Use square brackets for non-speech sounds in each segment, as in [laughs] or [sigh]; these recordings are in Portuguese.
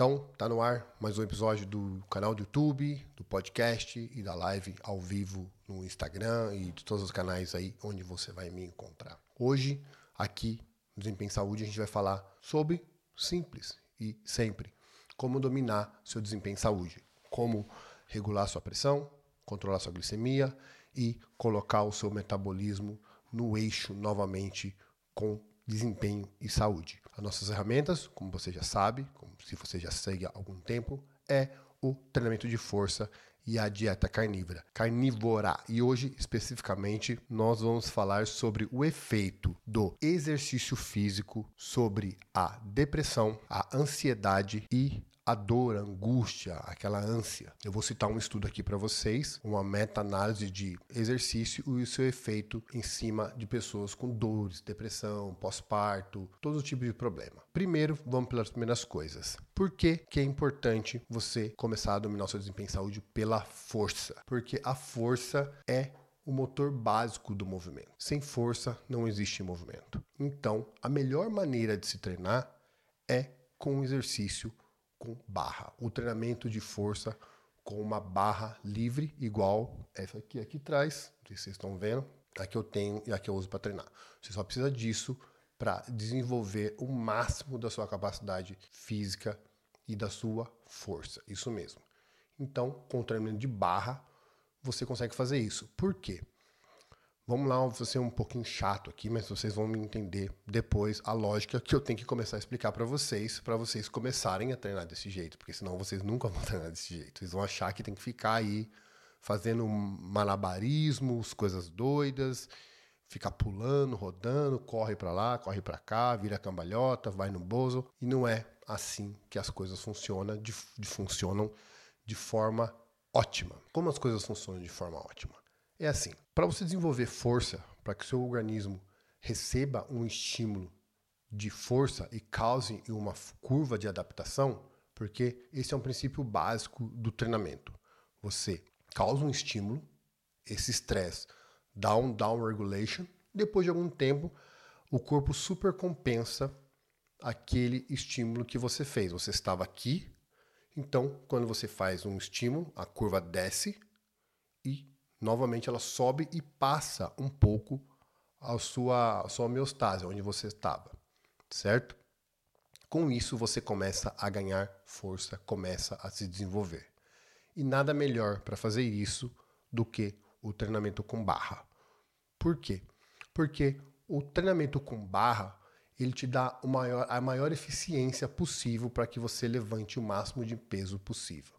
Então, tá no ar mais um episódio do canal do YouTube, do podcast e da live ao vivo no Instagram e de todos os canais aí onde você vai me encontrar. Hoje, aqui no Desempenho Saúde, a gente vai falar sobre simples e sempre como dominar seu desempenho em saúde, como regular sua pressão, controlar sua glicemia e colocar o seu metabolismo no eixo novamente com desempenho e saúde. As nossas ferramentas, como você já sabe, como se você já segue há algum tempo, é o treinamento de força e a dieta carnívora. Carnívora. E hoje, especificamente, nós vamos falar sobre o efeito do exercício físico sobre a depressão, a ansiedade e a dor, a angústia, aquela ânsia. Eu vou citar um estudo aqui para vocês, uma meta-análise de exercício e o seu efeito em cima de pessoas com dores, depressão, pós-parto, todo tipo de problema. Primeiro, vamos pelas primeiras coisas. Por que, que é importante você começar a dominar o seu desempenho em saúde pela força? Porque a força é o motor básico do movimento. Sem força não existe movimento. Então, a melhor maneira de se treinar é com o exercício com barra. O treinamento de força com uma barra livre, igual essa aqui aqui atrás. Se vocês estão vendo. A que eu tenho e a que eu uso para treinar. Você só precisa disso para desenvolver o máximo da sua capacidade física e da sua força. Isso mesmo. Então, com o treinamento de barra, você consegue fazer isso. Por quê? Vamos lá, vou ser um pouquinho chato aqui, mas vocês vão me entender depois a lógica que eu tenho que começar a explicar para vocês, para vocês começarem a treinar desse jeito, porque senão vocês nunca vão [laughs] treinar desse jeito. Vocês vão achar que tem que ficar aí fazendo malabarismos, coisas doidas, ficar pulando, rodando, corre para lá, corre para cá, vira cambalhota, vai no bozo, e não é assim que as coisas funcionam, de, de funcionam de forma ótima. Como as coisas funcionam de forma ótima? É assim, para você desenvolver força, para que seu organismo receba um estímulo de força e cause uma curva de adaptação, porque esse é um princípio básico do treinamento. Você causa um estímulo, esse estresse dá um down regulation, depois de algum tempo o corpo supercompensa aquele estímulo que você fez. Você estava aqui, então quando você faz um estímulo, a curva desce e novamente ela sobe e passa um pouco a sua, a sua homeostase, onde você estava, certo? Com isso você começa a ganhar força, começa a se desenvolver. E nada melhor para fazer isso do que o treinamento com barra. Por quê? Porque o treinamento com barra ele te dá maior, a maior eficiência possível para que você levante o máximo de peso possível.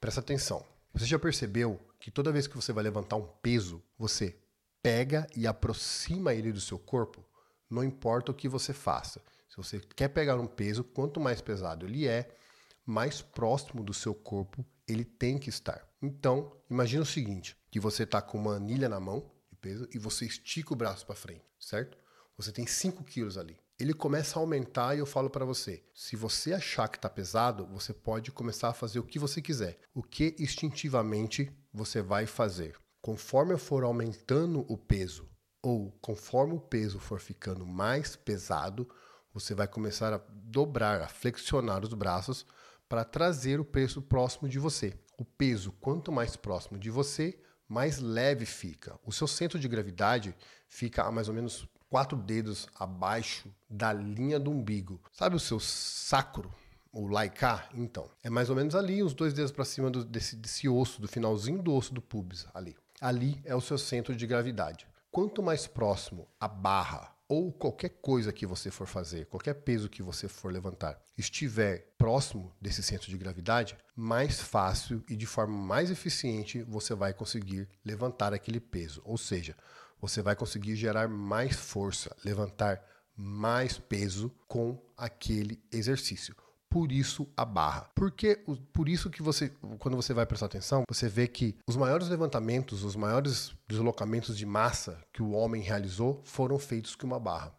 Presta atenção. Você já percebeu que toda vez que você vai levantar um peso, você pega e aproxima ele do seu corpo? Não importa o que você faça. Se você quer pegar um peso, quanto mais pesado ele é, mais próximo do seu corpo ele tem que estar. Então, imagina o seguinte, que você está com uma anilha na mão de peso e você estica o braço para frente, certo? Você tem 5 quilos ali ele começa a aumentar e eu falo para você: se você achar que está pesado, você pode começar a fazer o que você quiser. O que instintivamente você vai fazer? Conforme eu for aumentando o peso, ou conforme o peso for ficando mais pesado, você vai começar a dobrar, a flexionar os braços para trazer o peso próximo de você. O peso, quanto mais próximo de você, mais leve fica. O seu centro de gravidade fica a mais ou menos quatro dedos abaixo da linha do umbigo. Sabe o seu sacro? O laicar, então. É mais ou menos ali, os dois dedos para cima do, desse, desse osso, do finalzinho do osso do pubis, ali. Ali é o seu centro de gravidade. Quanto mais próximo a barra ou qualquer coisa que você for fazer, qualquer peso que você for levantar, estiver próximo desse centro de gravidade, mais fácil e de forma mais eficiente você vai conseguir levantar aquele peso. Ou seja, você vai conseguir gerar mais força, levantar mais peso com aquele exercício. Por isso a barra. Porque por isso que você, quando você vai prestar atenção, você vê que os maiores levantamentos, os maiores deslocamentos de massa que o homem realizou foram feitos com uma barra.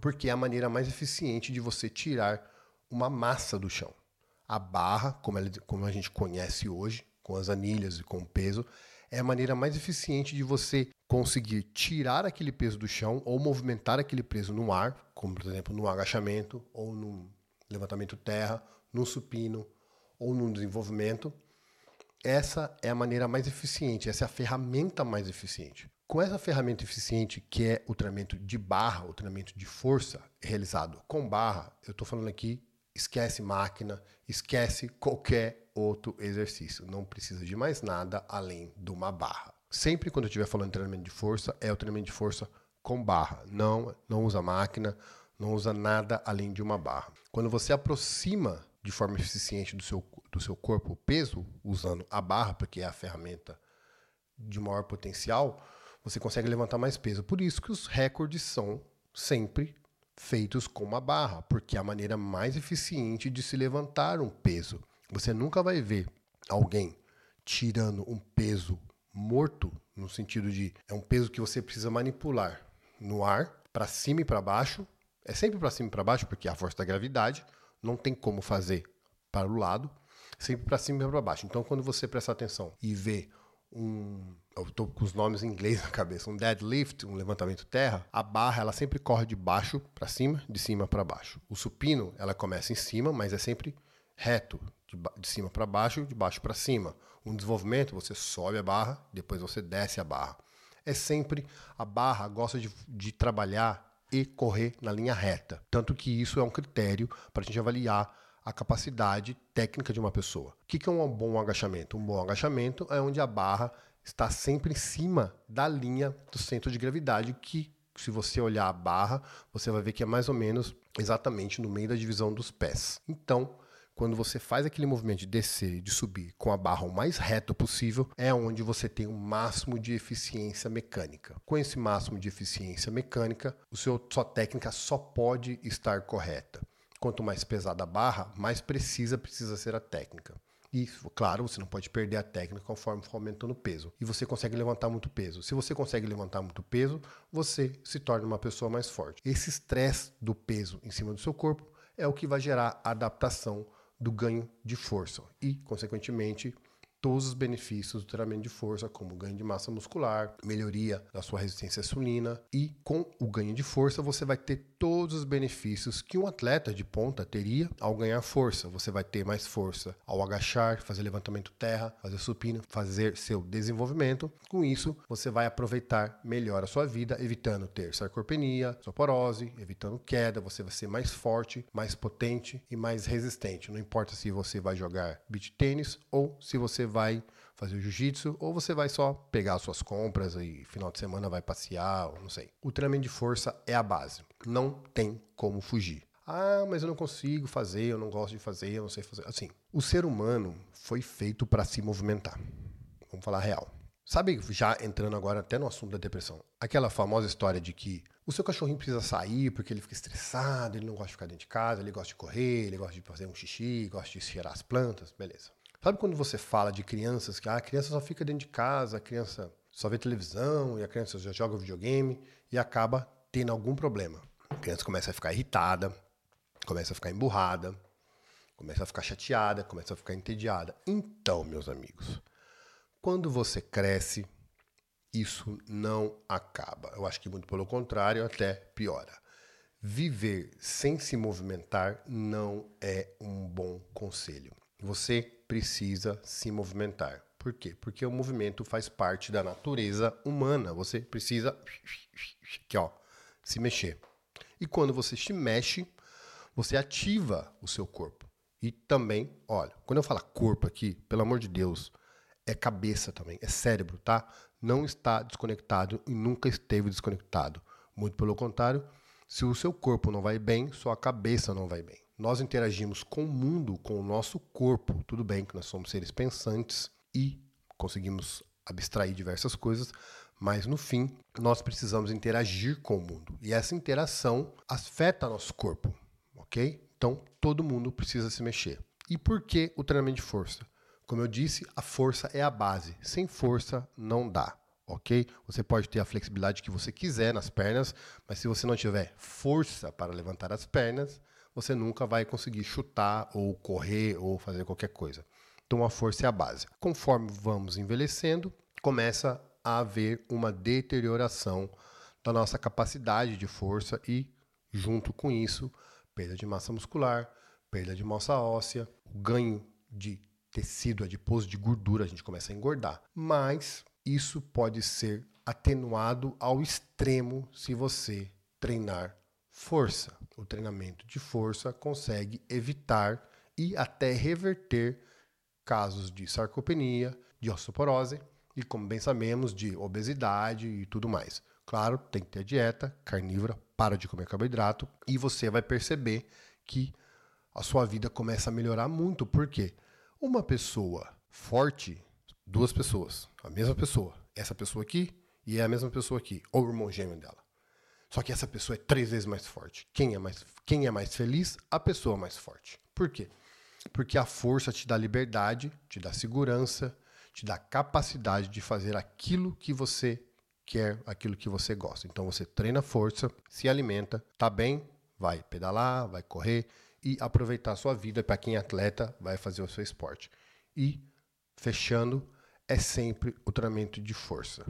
Porque é a maneira mais eficiente de você tirar uma massa do chão. A barra, como, ela, como a gente conhece hoje, com as anilhas e com o peso, é a maneira mais eficiente de você conseguir tirar aquele peso do chão ou movimentar aquele peso no ar, como por exemplo no agachamento ou no levantamento terra, no supino ou no desenvolvimento, essa é a maneira mais eficiente, essa é a ferramenta mais eficiente. Com essa ferramenta eficiente, que é o treinamento de barra, o treinamento de força realizado com barra, eu estou falando aqui, esquece máquina, esquece qualquer outro exercício. Não precisa de mais nada além de uma barra. Sempre quando eu estiver falando de treinamento de força, é o treinamento de força com barra. Não, não usa máquina, não usa nada além de uma barra. Quando você aproxima de forma eficiente do seu, do seu corpo o peso, usando a barra, porque é a ferramenta de maior potencial, você consegue levantar mais peso. Por isso que os recordes são sempre feitos com uma barra, porque é a maneira mais eficiente de se levantar um peso. Você nunca vai ver alguém tirando um peso morto, no sentido de é um peso que você precisa manipular no ar, para cima e para baixo. É sempre para cima e para baixo, porque é a força da gravidade não tem como fazer para o lado, sempre para cima e para baixo. Então, quando você presta atenção e vê um, eu estou com os nomes em inglês [laughs] na cabeça, um deadlift, um levantamento terra, a barra ela sempre corre de baixo para cima, de cima para baixo. O supino ela começa em cima, mas é sempre reto, de, de cima para baixo, de baixo para cima. Um desenvolvimento você sobe a barra, depois você desce a barra. É sempre a barra gosta de, de trabalhar e correr na linha reta. Tanto que isso é um critério para a gente avaliar a capacidade técnica de uma pessoa. O que é um bom agachamento? Um bom agachamento é onde a barra está sempre em cima da linha do centro de gravidade, que, se você olhar a barra, você vai ver que é mais ou menos exatamente no meio da divisão dos pés. Então, quando você faz aquele movimento de descer e de subir com a barra o mais reto possível, é onde você tem o máximo de eficiência mecânica. Com esse máximo de eficiência mecânica, o seu, sua técnica só pode estar correta. Quanto mais pesada a barra, mais precisa precisa ser a técnica. E, claro, você não pode perder a técnica conforme for aumentando o peso. E você consegue levantar muito peso. Se você consegue levantar muito peso, você se torna uma pessoa mais forte. Esse estresse do peso em cima do seu corpo é o que vai gerar adaptação do ganho de força e, consequentemente, todos os benefícios do treinamento de força, como ganho de massa muscular, melhoria da sua resistência à insulina e com o ganho de força você vai ter todos os benefícios que um atleta de ponta teria ao ganhar força. Você vai ter mais força ao agachar, fazer levantamento terra, fazer supino, fazer seu desenvolvimento. Com isso, você vai aproveitar melhor a sua vida, evitando ter sarcopenia, osteoporose, evitando queda, você vai ser mais forte, mais potente e mais resistente. Não importa se você vai jogar beach tênis ou se você vai fazer o jiu-jitsu ou você vai só pegar suas compras e final de semana vai passear, ou não sei. O treinamento de força é a base. Não tem como fugir. Ah, mas eu não consigo fazer, eu não gosto de fazer, eu não sei fazer. Assim, o ser humano foi feito para se movimentar. Vamos falar real. Sabe, já entrando agora até no assunto da depressão, aquela famosa história de que o seu cachorrinho precisa sair porque ele fica estressado, ele não gosta de ficar dentro de casa, ele gosta de correr, ele gosta de fazer um xixi, gosta de cheirar as plantas, beleza. Sabe quando você fala de crianças que ah, a criança só fica dentro de casa, a criança só vê televisão e a criança já joga videogame e acaba tendo algum problema? A criança começa a ficar irritada, começa a ficar emburrada, começa a ficar chateada, começa a ficar entediada. Então, meus amigos, quando você cresce, isso não acaba. Eu acho que muito pelo contrário, até piora. Viver sem se movimentar não é um bom conselho. Você precisa se movimentar. Por quê? Porque o movimento faz parte da natureza humana. Você precisa aqui, ó, se mexer. E quando você se mexe, você ativa o seu corpo. E também, olha, quando eu falo corpo aqui, pelo amor de Deus, é cabeça também, é cérebro, tá? Não está desconectado e nunca esteve desconectado. Muito pelo contrário, se o seu corpo não vai bem, sua cabeça não vai bem nós interagimos com o mundo, com o nosso corpo. Tudo bem que nós somos seres pensantes e conseguimos abstrair diversas coisas, mas no fim nós precisamos interagir com o mundo e essa interação afeta nosso corpo, ok? Então todo mundo precisa se mexer. E por que o treinamento de força? Como eu disse, a força é a base. Sem força não dá, ok? Você pode ter a flexibilidade que você quiser nas pernas, mas se você não tiver força para levantar as pernas, você nunca vai conseguir chutar ou correr ou fazer qualquer coisa. Então a força é a base. Conforme vamos envelhecendo, começa a haver uma deterioração da nossa capacidade de força e, junto com isso, perda de massa muscular, perda de massa óssea, o ganho de tecido adiposo, de gordura, a gente começa a engordar. Mas isso pode ser atenuado ao extremo se você treinar força. O treinamento de força consegue evitar e até reverter casos de sarcopenia, de osteoporose e, como bem sabemos, de obesidade e tudo mais. Claro, tem que ter dieta carnívora, para de comer carboidrato e você vai perceber que a sua vida começa a melhorar muito. porque Uma pessoa forte, duas pessoas, a mesma pessoa, essa pessoa aqui e é a mesma pessoa aqui, ou o irmão gêmeo dela. Só que essa pessoa é três vezes mais forte. Quem é mais, quem é mais feliz? A pessoa mais forte. Por quê? Porque a força te dá liberdade, te dá segurança, te dá capacidade de fazer aquilo que você quer, aquilo que você gosta. Então você treina força, se alimenta, tá bem, vai pedalar, vai correr e aproveitar a sua vida para quem é atleta, vai fazer o seu esporte. E fechando, é sempre o treinamento de força.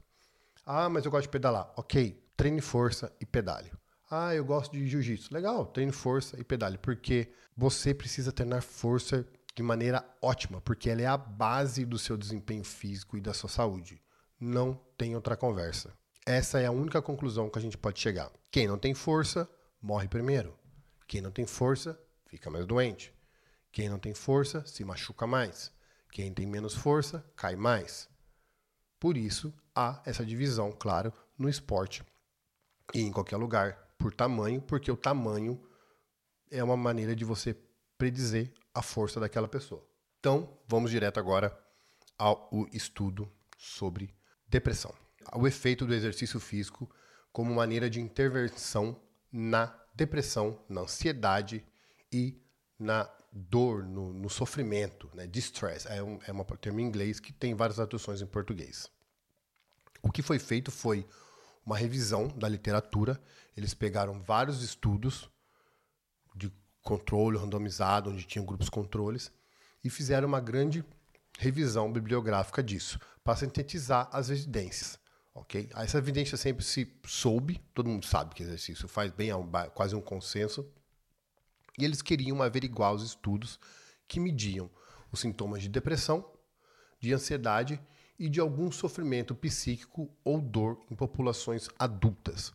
Ah, mas eu gosto de pedalar. OK, treine força e pedale. Ah, eu gosto de jiu-jitsu. Legal, treine força e pedale, porque você precisa treinar força de maneira ótima, porque ela é a base do seu desempenho físico e da sua saúde. Não tem outra conversa. Essa é a única conclusão que a gente pode chegar. Quem não tem força, morre primeiro. Quem não tem força, fica mais doente. Quem não tem força, se machuca mais. Quem tem menos força, cai mais. Por isso, há essa divisão, claro, no esporte e em qualquer lugar, por tamanho, porque o tamanho é uma maneira de você predizer a força daquela pessoa. Então, vamos direto agora ao estudo sobre depressão. O efeito do exercício físico como maneira de intervenção na depressão, na ansiedade e na dor, no, no sofrimento, né? distress, é um, é um termo em inglês que tem várias traduções em português. O que foi feito foi uma revisão da literatura. Eles pegaram vários estudos de controle randomizado, onde tinham grupos controles, e fizeram uma grande revisão bibliográfica disso, para sintetizar as evidências. Ok? Essa evidência sempre se soube, todo mundo sabe que exercício faz bem, é um, quase um consenso. E eles queriam averiguar os estudos que mediam os sintomas de depressão, de ansiedade e de algum sofrimento psíquico ou dor em populações adultas.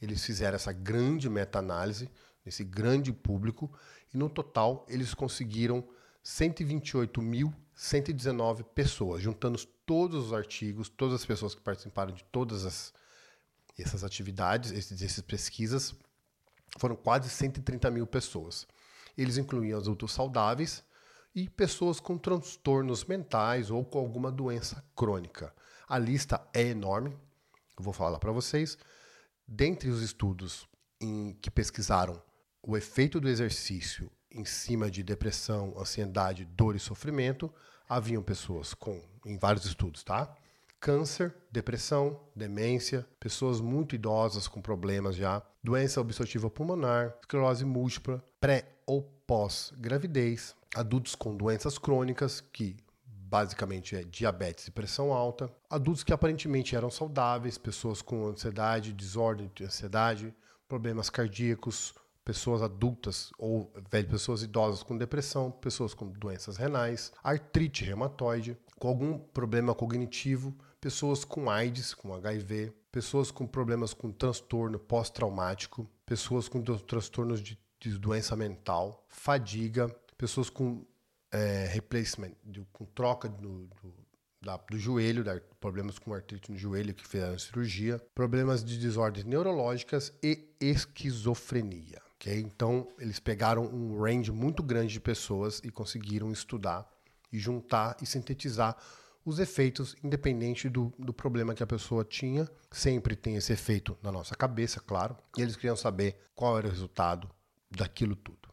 Eles fizeram essa grande meta-análise nesse grande público e no total eles conseguiram 128.119 pessoas, juntando todos os artigos, todas as pessoas que participaram de todas as, essas atividades, esses, essas pesquisas, foram quase 130 mil pessoas. Eles incluíam adultos saudáveis, e pessoas com transtornos mentais ou com alguma doença crônica. A lista é enorme, eu vou falar para vocês. Dentre os estudos em que pesquisaram o efeito do exercício em cima de depressão, ansiedade, dor e sofrimento, haviam pessoas com, em vários estudos, tá? Câncer, depressão, demência, pessoas muito idosas com problemas já, doença obstrutiva pulmonar, esclerose múltipla, pré ou pós-gravidez, adultos com doenças crônicas, que basicamente é diabetes e pressão alta, adultos que aparentemente eram saudáveis, pessoas com ansiedade, desordem de ansiedade, problemas cardíacos, pessoas adultas ou velhas, pessoas idosas com depressão, pessoas com doenças renais, artrite reumatoide, com algum problema cognitivo, pessoas com AIDS, com HIV, pessoas com problemas com transtorno pós-traumático, pessoas com transtornos de, de doença mental, fadiga, pessoas com é, replacement, com troca do, do, da, do joelho, da, problemas com artrite no joelho que fizeram cirurgia, problemas de desordens neurológicas e esquizofrenia. Okay? Então, eles pegaram um range muito grande de pessoas e conseguiram estudar e juntar e sintetizar os efeitos, independente do, do problema que a pessoa tinha. Sempre tem esse efeito na nossa cabeça, claro. E eles queriam saber qual era o resultado daquilo tudo.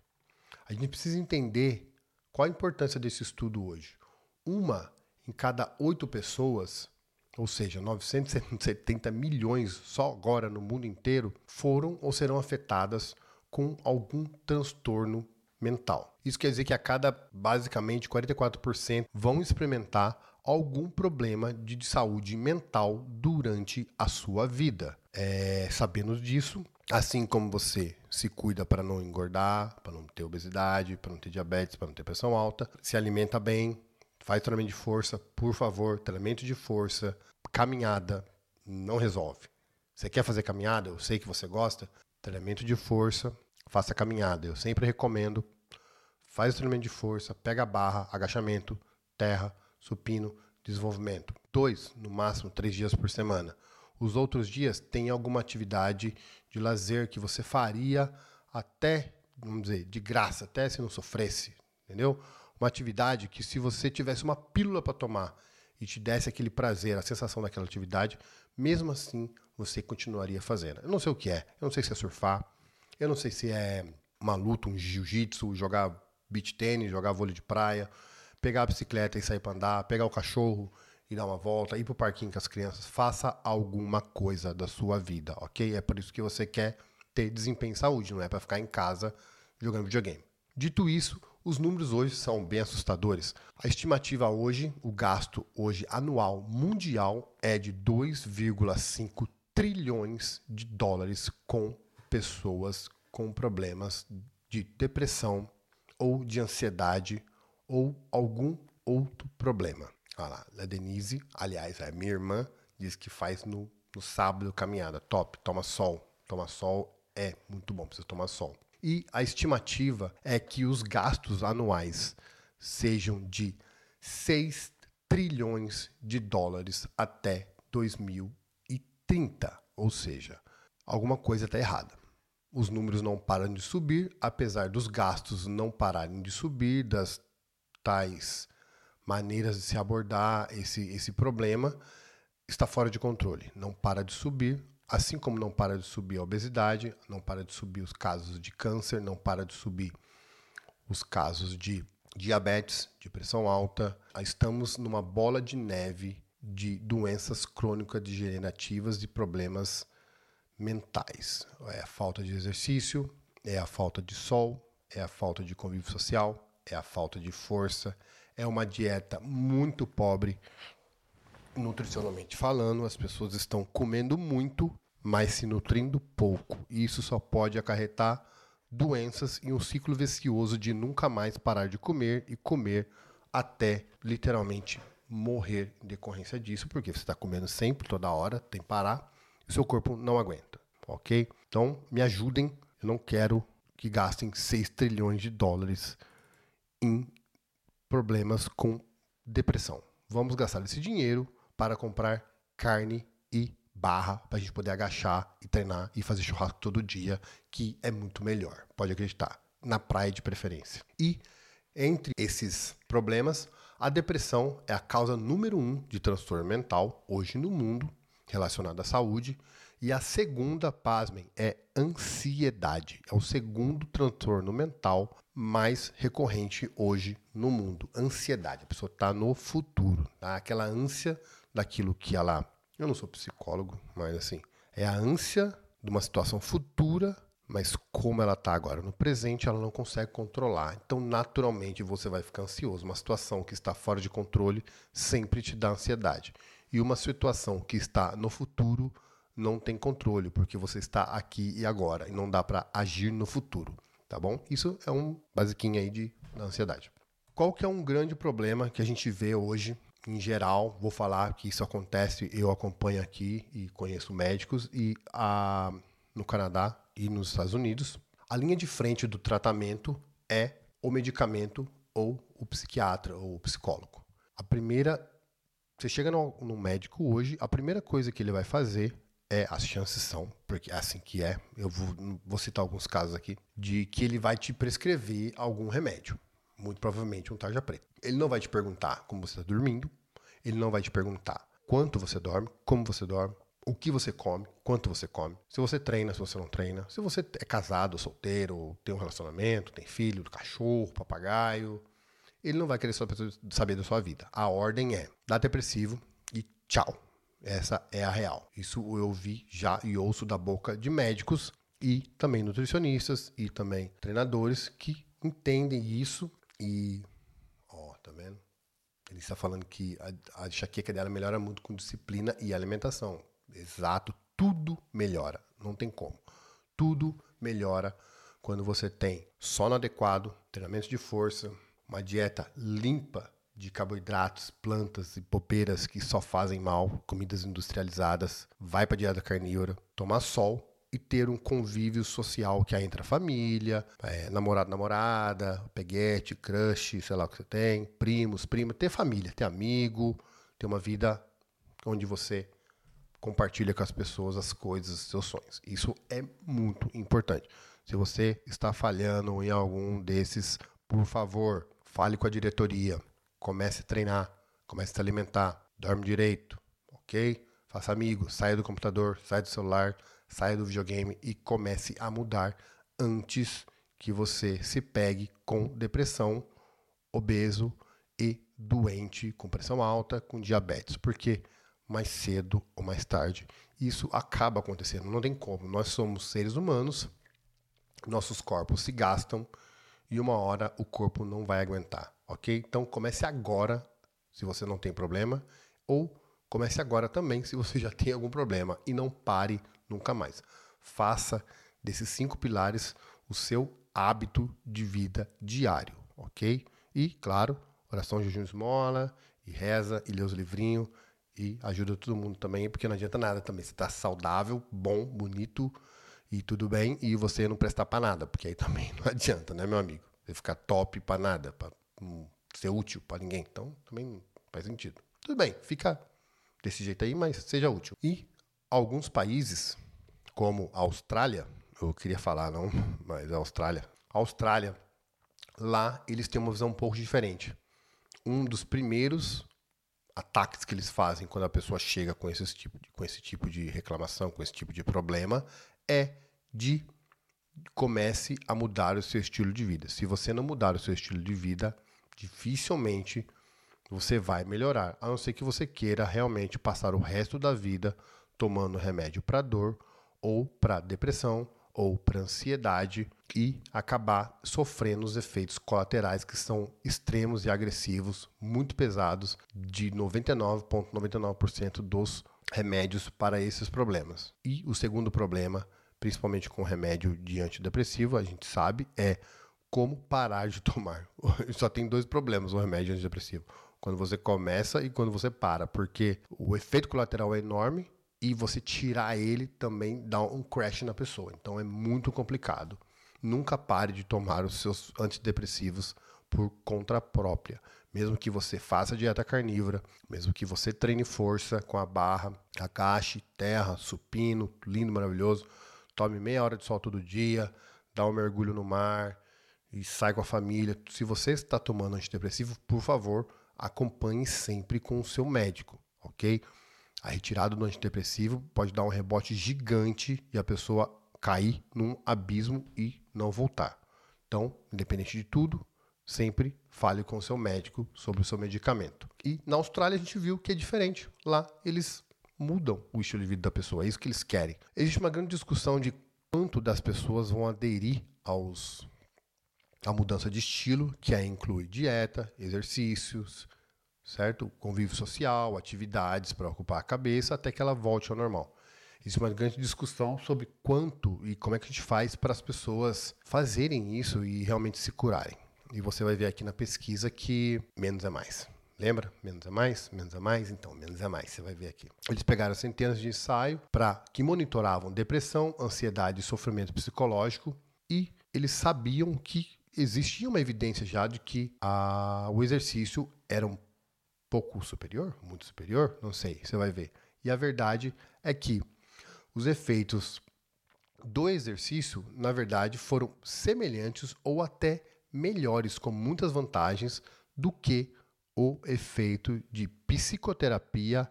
A gente precisa entender qual a importância desse estudo hoje. Uma em cada oito pessoas, ou seja, 970 milhões só agora no mundo inteiro, foram ou serão afetadas com algum transtorno mental. Isso quer dizer que a cada basicamente 44% vão experimentar algum problema de saúde mental durante a sua vida. É, sabendo disso, Assim como você se cuida para não engordar, para não ter obesidade, para não ter diabetes, para não ter pressão alta, se alimenta bem, faz treinamento de força, por favor, treinamento de força, caminhada, não resolve. Você quer fazer caminhada? Eu sei que você gosta. Treinamento de força, faça caminhada. Eu sempre recomendo. Faz o treinamento de força, pega a barra, agachamento, terra, supino, desenvolvimento. Dois, no máximo, três dias por semana. Os outros dias tem alguma atividade de lazer que você faria até, vamos dizer, de graça, até se não sofresse, entendeu? Uma atividade que se você tivesse uma pílula para tomar e te desse aquele prazer, a sensação daquela atividade, mesmo assim você continuaria fazendo. Eu não sei o que é, eu não sei se é surfar, eu não sei se é uma luta, um jiu-jitsu, jogar beach tênis, jogar vôlei de praia, pegar a bicicleta e sair para andar, pegar o cachorro e dar uma volta, ir pro parquinho com as crianças, faça alguma coisa da sua vida, ok? É por isso que você quer ter desempenho e saúde, não é para ficar em casa jogando videogame. Dito isso, os números hoje são bem assustadores. A estimativa hoje, o gasto hoje anual mundial é de 2,5 trilhões de dólares com pessoas com problemas de depressão ou de ansiedade ou algum outro problema. Olha lá, a Denise, aliás, é minha irmã, diz que faz no, no sábado caminhada. Top, toma sol. Toma sol é muito bom, precisa tomar sol. E a estimativa é que os gastos anuais sejam de 6 trilhões de dólares até 2030. Ou seja, alguma coisa está errada. Os números não param de subir, apesar dos gastos não pararem de subir, das tais maneiras de se abordar esse, esse problema, está fora de controle. Não para de subir, assim como não para de subir a obesidade, não para de subir os casos de câncer, não para de subir os casos de diabetes, de pressão alta. Estamos numa bola de neve de doenças crônicas degenerativas e problemas mentais. É a falta de exercício, é a falta de sol, é a falta de convívio social, é a falta de força, é uma dieta muito pobre, nutricionalmente falando. As pessoas estão comendo muito, mas se nutrindo pouco. E isso só pode acarretar doenças e um ciclo vicioso de nunca mais parar de comer e comer até literalmente morrer em decorrência disso, porque você está comendo sempre, toda hora, tem que parar, e seu corpo não aguenta, ok? Então, me ajudem, eu não quero que gastem 6 trilhões de dólares em problemas com depressão. Vamos gastar esse dinheiro para comprar carne e barra para a gente poder agachar e treinar e fazer churrasco todo dia, que é muito melhor, pode acreditar, na praia de preferência. E entre esses problemas, a depressão é a causa número um de transtorno mental hoje no mundo relacionado à saúde. E a segunda, pasmem, é ansiedade. É o segundo transtorno mental mais recorrente hoje no mundo. Ansiedade. A pessoa está no futuro. Tá? Aquela ânsia daquilo que ela. Eu não sou psicólogo, mas assim. É a ânsia de uma situação futura, mas como ela está agora no presente, ela não consegue controlar. Então, naturalmente, você vai ficar ansioso. Uma situação que está fora de controle sempre te dá ansiedade. E uma situação que está no futuro não tem controle, porque você está aqui e agora e não dá para agir no futuro tá bom? Isso é um basiquinho aí de ansiedade. Qual que é um grande problema que a gente vê hoje, em geral, vou falar que isso acontece, eu acompanho aqui e conheço médicos e a, no Canadá e nos Estados Unidos, a linha de frente do tratamento é o medicamento ou o psiquiatra ou o psicólogo. A primeira, você chega no, no médico hoje, a primeira coisa que ele vai fazer é, as chances são, porque assim que é, eu vou, vou citar alguns casos aqui, de que ele vai te prescrever algum remédio. Muito provavelmente um tarja preta. Ele não vai te perguntar como você está dormindo, ele não vai te perguntar quanto você dorme, como você dorme, o que você come, quanto você come, se você treina, se você não treina, se você é casado, solteiro, tem um relacionamento, tem filho, cachorro, papagaio. Ele não vai querer saber da sua vida. A ordem é dá depressivo e tchau. Essa é a real. Isso eu vi já e ouço da boca de médicos e também nutricionistas e também treinadores que entendem isso e ó, tá vendo? Ele está falando que a, a enxaqueca dela melhora muito com disciplina e alimentação. Exato, tudo melhora, não tem como. Tudo melhora quando você tem sono adequado, treinamento de força, uma dieta limpa de carboidratos, plantas e popeiras que só fazem mal, comidas industrializadas, vai para dieta carnívora, tomar sol e ter um convívio social que é entre a família, é, namorado, namorada, peguete, crush, sei lá o que você tem, primos, primas, ter família, ter amigo, ter uma vida onde você compartilha com as pessoas as coisas, seus sonhos. Isso é muito importante. Se você está falhando em algum desses, por favor, fale com a diretoria, comece a treinar, comece a se alimentar, dorme direito, ok? Faça amigos, saia do computador, saia do celular, saia do videogame e comece a mudar antes que você se pegue com depressão, obeso e doente, com pressão alta, com diabetes, porque mais cedo ou mais tarde. Isso acaba acontecendo, não tem como. Nós somos seres humanos, nossos corpos se gastam e uma hora o corpo não vai aguentar, ok? Então comece agora, se você não tem problema, ou comece agora também se você [laughs] já tem algum problema e não pare nunca mais. Faça desses cinco pilares o seu hábito de vida diário, ok? E, claro, oração, jejum, esmola, e reza, e lê os livrinhos, e ajuda todo mundo também, porque não adianta nada também. Você está saudável, bom, bonito e tudo bem, e você não prestar para nada, porque aí [laughs] também não adianta, né, meu amigo? Você ficar top para nada, para ser útil para ninguém. Então, também não faz sentido. Tudo bem, fica desse jeito aí, mas seja útil. E alguns países, como a Austrália, eu queria falar não, mas a Austrália, a Austrália, lá eles têm uma visão um pouco diferente. Um dos primeiros ataques que eles fazem quando a pessoa chega com esse tipo de, com esse tipo de reclamação, com esse tipo de problema, é de comece a mudar o seu estilo de vida. Se você não mudar o seu estilo de vida, dificilmente você vai melhorar, a não ser que você queira realmente passar o resto da vida tomando remédio para dor ou para depressão ou para ansiedade e acabar sofrendo os efeitos colaterais que são extremos e agressivos, muito pesados, de 99,99% ,99 dos remédios para esses problemas. E o segundo problema, principalmente com remédio de antidepressivo, a gente sabe, é como parar de tomar. [laughs] Só tem dois problemas o remédio antidepressivo. Quando você começa e quando você para, porque o efeito colateral é enorme e você tirar ele também dá um crash na pessoa. Então é muito complicado. Nunca pare de tomar os seus antidepressivos por conta própria. Mesmo que você faça dieta carnívora, mesmo que você treine força com a barra, agache, terra, supino, lindo, maravilhoso, tome meia hora de sol todo dia, dá um mergulho no mar e sai com a família. Se você está tomando antidepressivo, por favor, acompanhe sempre com o seu médico, ok? A retirada do antidepressivo pode dar um rebote gigante e a pessoa cair num abismo e não voltar. Então, independente de tudo, sempre fale com o seu médico sobre o seu medicamento. E na Austrália a gente viu que é diferente. Lá eles mudam o estilo de vida da pessoa, é isso que eles querem. Existe uma grande discussão de quanto das pessoas vão aderir aos a mudança de estilo, que aí inclui dieta, exercícios, certo? Convívio social, atividades para ocupar a cabeça até que ela volte ao normal. Existe uma grande discussão sobre quanto e como é que a gente faz para as pessoas fazerem isso e realmente se curarem. E você vai ver aqui na pesquisa que menos é mais. Lembra? Menos é mais, menos é mais, então menos é mais. Você vai ver aqui. Eles pegaram centenas de ensaios para que monitoravam depressão, ansiedade e sofrimento psicológico e eles sabiam que existia uma evidência já de que a, o exercício era um pouco superior, muito superior, não sei, você vai ver. E a verdade é que os efeitos do exercício, na verdade, foram semelhantes ou até melhores, com muitas vantagens, do que o efeito de psicoterapia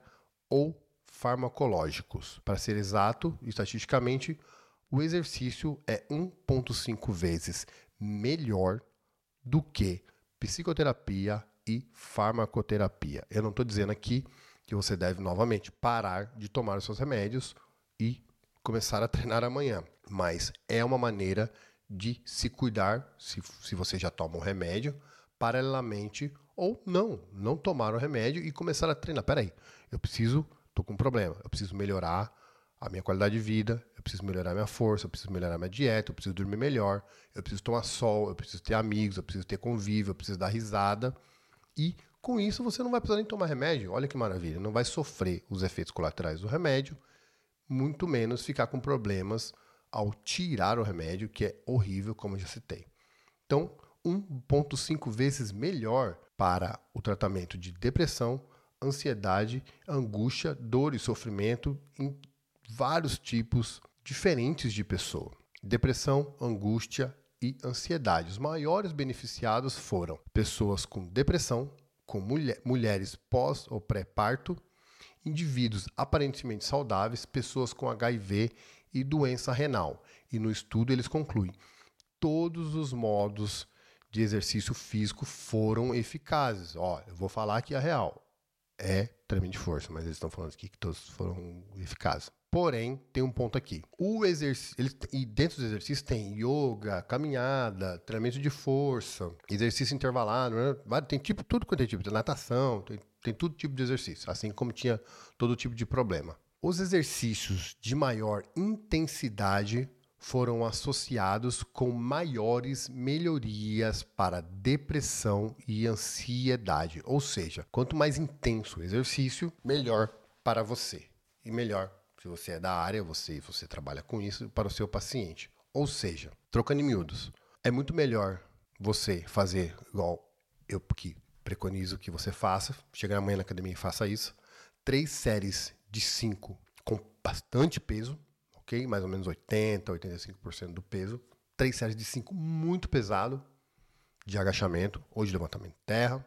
ou farmacológicos. Para ser exato, estatisticamente, o exercício é 1,5 vezes melhor do que psicoterapia e farmacoterapia. Eu não estou dizendo aqui que você deve novamente parar de tomar os seus remédios e começar a treinar amanhã, mas é uma maneira de se cuidar se, se você já toma um remédio paralelamente ou não, não tomar o remédio e começar a treinar. Peraí, eu preciso, tô com um problema, eu preciso melhorar a minha qualidade de vida, eu preciso melhorar minha força, eu preciso melhorar minha dieta, eu preciso dormir melhor, eu preciso tomar sol, eu preciso ter amigos, eu preciso ter convívio, eu preciso dar risada. E com isso você não vai precisar nem tomar remédio. Olha que maravilha, não vai sofrer os efeitos colaterais do remédio, muito menos ficar com problemas ao tirar o remédio, que é horrível, como eu já citei. Então, 1,5 vezes melhor para o tratamento de depressão, ansiedade, angústia, dor e sofrimento vários tipos diferentes de pessoa: depressão, angústia e ansiedade. Os maiores beneficiados foram pessoas com depressão, com mulher, mulheres pós ou pré-parto, indivíduos aparentemente saudáveis, pessoas com HIV e doença renal. E no estudo eles concluem: todos os modos de exercício físico foram eficazes. Ó, eu vou falar aqui a real. É treinamento de força, mas eles estão falando aqui que todos foram eficazes. Porém, tem um ponto aqui. O exercício, e dentro dos exercícios tem yoga, caminhada, treinamento de força, exercício intervalado, né? tem tipo tudo quanto é tipo, de natação, tem, tem todo tipo de exercício, assim como tinha todo tipo de problema. Os exercícios de maior intensidade foram associados com maiores melhorias para depressão e ansiedade. Ou seja, quanto mais intenso o exercício, melhor para você e melhor se você é da área, você, você trabalha com isso para o seu paciente. Ou seja, trocando em miúdos, é muito melhor você fazer igual eu que preconizo que você faça, chegar amanhã na academia e faça isso, três séries de cinco com bastante peso, ok? Mais ou menos 80, 85% do peso. Três séries de cinco muito pesado de agachamento ou de levantamento de terra,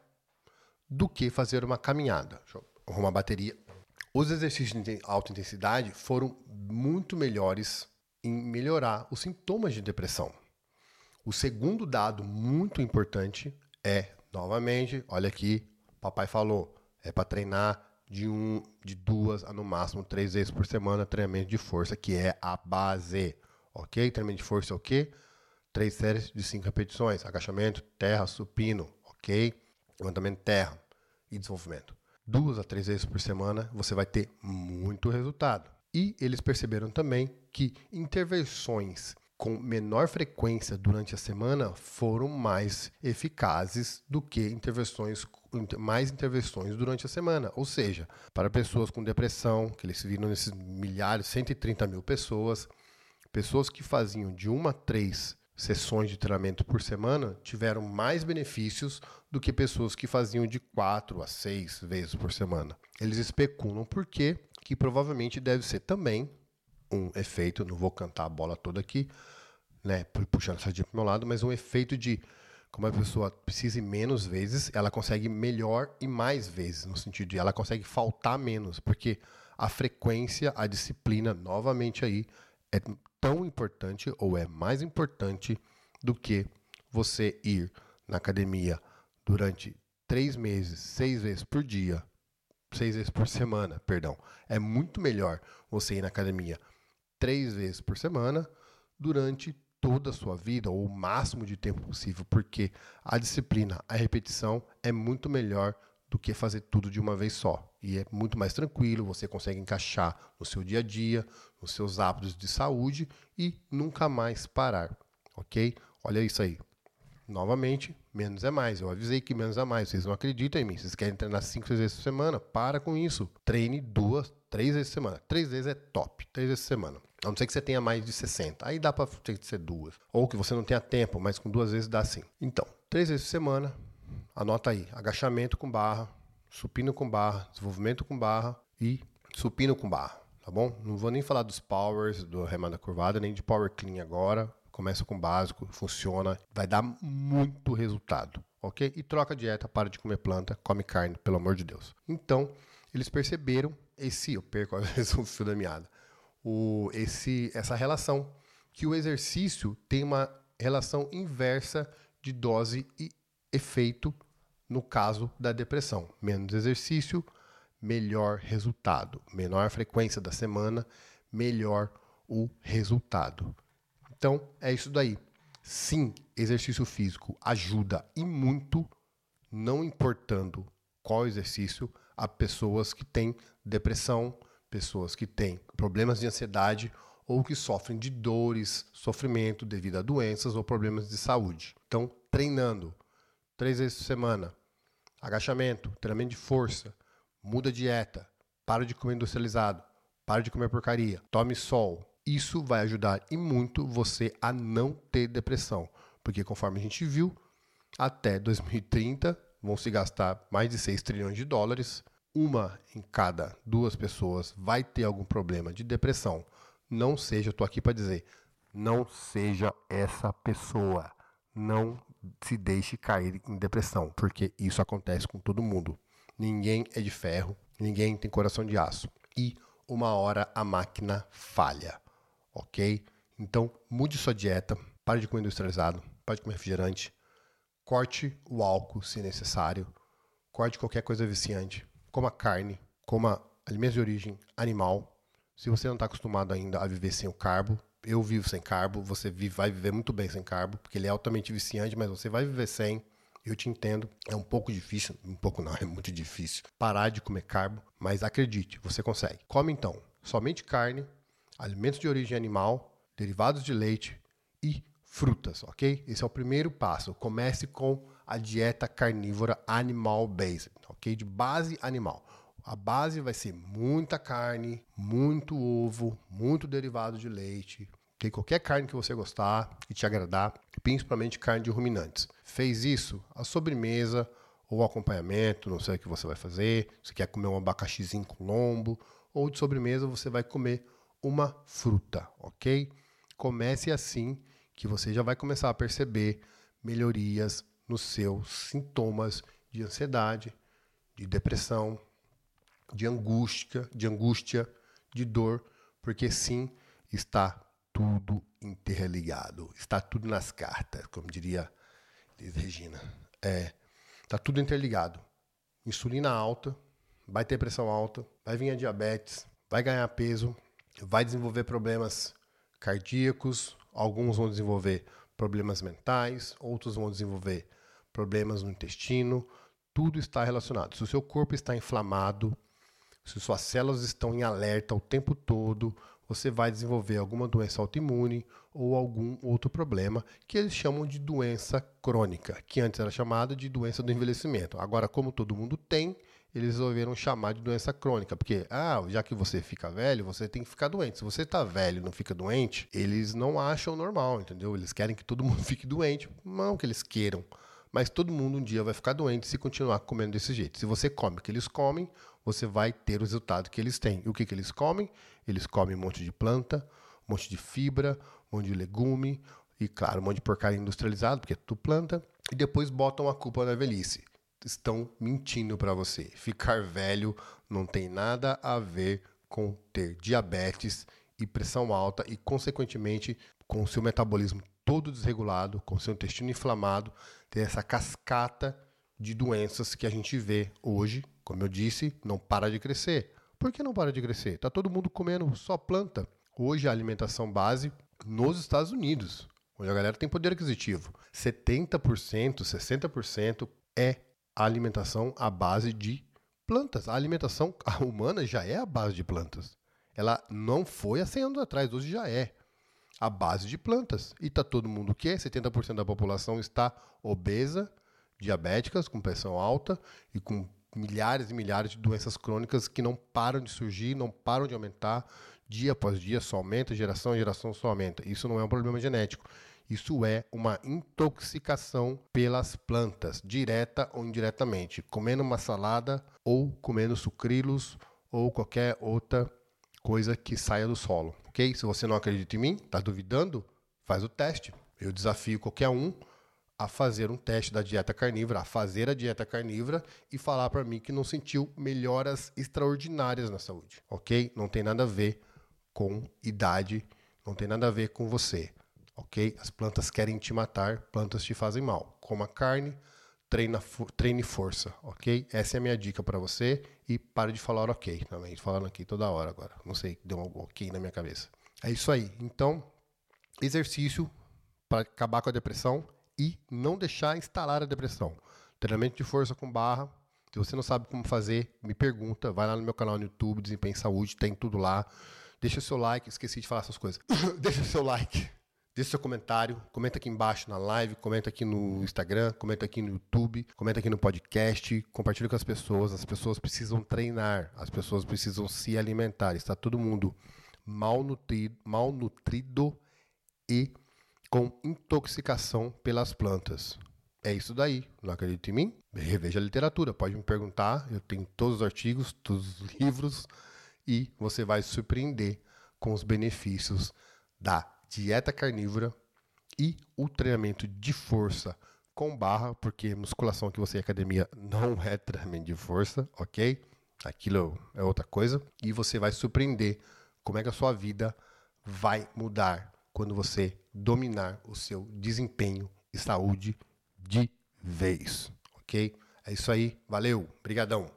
do que fazer uma caminhada. Arrumar bateria os exercícios de alta intensidade foram muito melhores em melhorar os sintomas de depressão. O segundo dado muito importante é, novamente, olha aqui, papai falou, é para treinar de um, de duas a no máximo três vezes por semana treinamento de força, que é a base, ok? Treinamento de força é o quê? Três séries de cinco repetições, agachamento, terra, supino, ok? Levantamento terra e desenvolvimento duas a três vezes por semana, você vai ter muito resultado. E eles perceberam também que intervenções com menor frequência durante a semana foram mais eficazes do que intervenções mais intervenções durante a semana. Ou seja, para pessoas com depressão, que eles viram nesses milhares, 130 mil pessoas, pessoas que faziam de uma a três sessões de treinamento por semana tiveram mais benefícios do que pessoas que faziam de quatro a seis vezes por semana. Eles especulam por quê, que provavelmente deve ser também um efeito, não vou cantar a bola toda aqui, né, puxando essa sardinha para o meu lado, mas um efeito de como a pessoa precisa ir menos vezes, ela consegue melhor e mais vezes, no sentido de ela consegue faltar menos, porque a frequência, a disciplina, novamente aí, é tão importante ou é mais importante do que você ir na academia durante três meses, seis vezes por dia, seis vezes por semana, perdão. É muito melhor você ir na academia três vezes por semana durante toda a sua vida, ou o máximo de tempo possível, porque a disciplina, a repetição é muito melhor do que fazer tudo de uma vez só. E é muito mais tranquilo, você consegue encaixar no seu dia a dia, nos seus hábitos de saúde e nunca mais parar, ok? Olha isso aí. Novamente, menos é mais. Eu avisei que menos é mais. Vocês não acreditam em mim. Vocês querem treinar cinco vezes por semana? Para com isso. Treine duas, três vezes por semana. Três vezes é top. Três vezes por semana. A não ser que você tenha mais de 60. Aí dá para ser duas. Ou que você não tenha tempo, mas com duas vezes dá sim. Então, três vezes por semana, Anota aí: agachamento com barra, supino com barra, desenvolvimento com barra e supino com barra, tá bom? Não vou nem falar dos powers, do remada curvada, nem de power clean agora. Começa com básico, funciona, vai dar muito resultado, ok? E troca a dieta, para de comer planta, come carne, pelo amor de Deus. Então, eles perceberam esse, eu perco [laughs] às vezes o fio da meada, o, esse, essa relação, que o exercício tem uma relação inversa de dose e efeito no caso da depressão. Menos exercício, melhor resultado. Menor frequência da semana, melhor o resultado. Então, é isso daí. Sim, exercício físico ajuda e muito, não importando qual exercício, a pessoas que têm depressão, pessoas que têm problemas de ansiedade ou que sofrem de dores, sofrimento devido a doenças ou problemas de saúde. Então, treinando três vezes por semana, agachamento, treinamento de força, muda a dieta, para de comer industrializado, para de comer porcaria, tome sol. Isso vai ajudar e muito você a não ter depressão, porque conforme a gente viu, até 2030 vão se gastar mais de 6 trilhões de dólares. Uma em cada duas pessoas vai ter algum problema de depressão. Não seja, tô aqui para dizer, não seja essa pessoa. Não se deixe cair em depressão, porque isso acontece com todo mundo. Ninguém é de ferro, ninguém tem coração de aço. E uma hora a máquina falha, ok? Então mude sua dieta, pare de comer industrializado, pare de comer refrigerante, corte o álcool se necessário, corte qualquer coisa viciante, coma carne, coma alimentos de origem animal. Se você não está acostumado ainda a viver sem o carbo, eu vivo sem carbo, você vive, vai viver muito bem sem carbo, porque ele é altamente viciante, mas você vai viver sem. Eu te entendo, é um pouco difícil, um pouco não, [laughs] é muito difícil parar de comer carbo, mas acredite, você consegue. Come então somente carne, alimentos de origem animal, derivados de leite e frutas, ok? Esse é o primeiro passo. Comece com a dieta carnívora animal based, ok? De base animal. A base vai ser muita carne, muito ovo, muito derivado de leite, okay? qualquer carne que você gostar e te agradar, principalmente carne de ruminantes. Fez isso, a sobremesa ou acompanhamento, não sei o que você vai fazer, você quer comer um abacaxizinho com lombo, ou de sobremesa você vai comer uma fruta, ok? Comece assim que você já vai começar a perceber melhorias nos seus sintomas de ansiedade, de depressão, de angústia, de angústia, de dor, porque sim, está tudo interligado, está tudo nas cartas, como diria Liz Regina. É, está tudo interligado. Insulina alta, vai ter pressão alta, vai vir a diabetes, vai ganhar peso, vai desenvolver problemas cardíacos, alguns vão desenvolver problemas mentais, outros vão desenvolver problemas no intestino, tudo está relacionado. Se o seu corpo está inflamado, se suas células estão em alerta o tempo todo, você vai desenvolver alguma doença autoimune ou algum outro problema que eles chamam de doença crônica, que antes era chamada de doença do envelhecimento. Agora, como todo mundo tem, eles resolveram chamar de doença crônica, porque, ah, já que você fica velho, você tem que ficar doente. Se você tá velho e não fica doente, eles não acham normal, entendeu? Eles querem que todo [laughs] mundo fique doente, não que eles queiram. Mas todo mundo um dia vai ficar doente se continuar comendo desse jeito. Se você come o que eles comem, você vai ter o resultado que eles têm. E o que, que eles comem? Eles comem um monte de planta, um monte de fibra, um monte de legume e, claro, um monte de porcaria industrializado, porque é tudo planta, e depois botam a culpa na velhice. Estão mentindo para você. Ficar velho não tem nada a ver com ter diabetes e pressão alta e, consequentemente, com o seu metabolismo todo desregulado, com o seu intestino inflamado, ter essa cascata de doenças que a gente vê hoje, como eu disse, não para de crescer. Por que não para de crescer? Está todo mundo comendo só planta. Hoje a alimentação base nos Estados Unidos, onde a galera tem poder aquisitivo, 70%, 60% é a alimentação à base de plantas. A alimentação [laughs] humana já é a base de plantas. Ela não foi há 100 anos atrás, hoje já é a base de plantas. E está todo mundo o quê? 70% da população está obesa, diabéticas, com pressão alta e com milhares e milhares de doenças crônicas que não param de surgir, não param de aumentar, dia após dia só aumenta, geração a geração só aumenta. Isso não é um problema genético. Isso é uma intoxicação pelas plantas, direta ou indiretamente, comendo uma salada ou comendo sucrilos ou qualquer outra coisa que saia do solo, ok? Se você não acredita em mim, está duvidando, faz o teste. Eu desafio qualquer um a fazer um teste da dieta carnívora, a fazer a dieta carnívora e falar para mim que não sentiu melhoras extraordinárias na saúde, ok? Não tem nada a ver com idade, não tem nada a ver com você ok? As plantas querem te matar, plantas te fazem mal. Coma carne, treina, treine força, ok? Essa é a minha dica para você e pare de falar ok também, falando aqui toda hora agora. Não sei, deu um ok na minha cabeça. É isso aí. Então, exercício para acabar com a depressão e não deixar instalar a depressão. Treinamento de força com barra, Se você não sabe como fazer, me pergunta. Vai lá no meu canal no YouTube, Desempenho em Saúde, tem tudo lá. Deixa seu like, esqueci de falar essas coisas. [coughs] Deixa seu like, deixa seu comentário, comenta aqui embaixo na live, comenta aqui no Instagram, comenta aqui no YouTube, comenta aqui no podcast, compartilha com as pessoas. As pessoas precisam treinar, as pessoas precisam se alimentar. Está todo mundo malnutrido, malnutrido e com intoxicação pelas plantas. É isso daí. Não acredita em mim? Reveja a literatura. Pode me perguntar. Eu tenho todos os artigos, todos os livros e você vai se surpreender com os benefícios da dieta carnívora e o treinamento de força com barra, porque musculação que você é academia não é treinamento de força, ok? Aquilo é outra coisa. E você vai surpreender como é que a sua vida vai mudar quando você dominar o seu desempenho e saúde de vez, ok? É isso aí, valeu, brigadão.